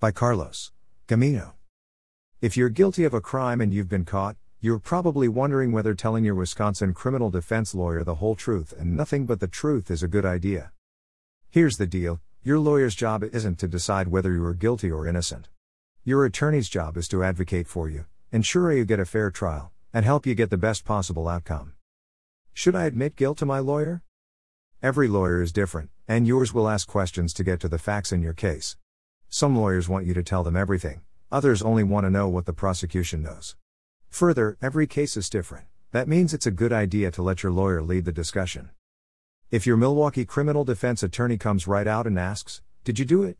By Carlos Gamino. If you're guilty of a crime and you've been caught, you're probably wondering whether telling your Wisconsin criminal defense lawyer the whole truth and nothing but the truth is a good idea. Here's the deal your lawyer's job isn't to decide whether you are guilty or innocent. Your attorney's job is to advocate for you, ensure you get a fair trial, and help you get the best possible outcome. Should I admit guilt to my lawyer? Every lawyer is different, and yours will ask questions to get to the facts in your case. Some lawyers want you to tell them everything, others only want to know what the prosecution knows. Further, every case is different. That means it's a good idea to let your lawyer lead the discussion. If your Milwaukee criminal defense attorney comes right out and asks, Did you do it?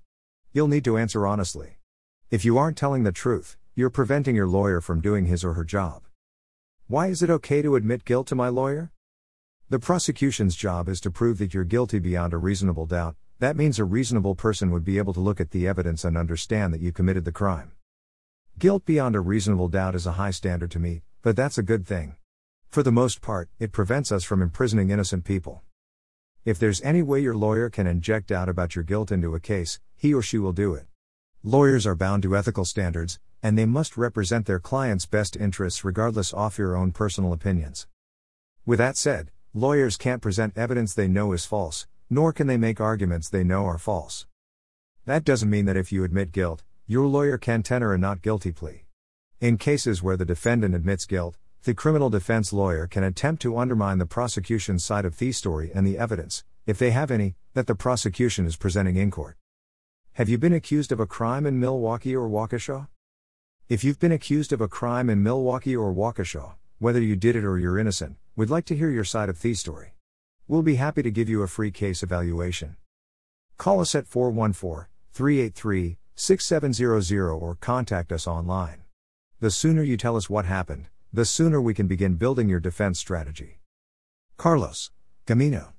You'll need to answer honestly. If you aren't telling the truth, you're preventing your lawyer from doing his or her job. Why is it okay to admit guilt to my lawyer? The prosecution's job is to prove that you're guilty beyond a reasonable doubt, that means a reasonable person would be able to look at the evidence and understand that you committed the crime. Guilt beyond a reasonable doubt is a high standard to meet, but that's a good thing. For the most part, it prevents us from imprisoning innocent people. If there's any way your lawyer can inject doubt about your guilt into a case, he or she will do it. Lawyers are bound to ethical standards, and they must represent their client's best interests regardless of your own personal opinions. With that said, lawyers can't present evidence they know is false, nor can they make arguments they know are false. That doesn't mean that if you admit guilt, your lawyer can tender a not guilty plea. In cases where the defendant admits guilt, the criminal defense lawyer can attempt to undermine the prosecution's side of the story and the evidence, if they have any, that the prosecution is presenting in court. Have you been accused of a crime in Milwaukee or Waukesha? If you've been accused of a crime in Milwaukee or Waukesha, whether you did it or you're innocent, we'd like to hear your side of the story. We'll be happy to give you a free case evaluation. Call us at 414 383 6700 or contact us online. The sooner you tell us what happened, the sooner we can begin building your defense strategy. Carlos Gamino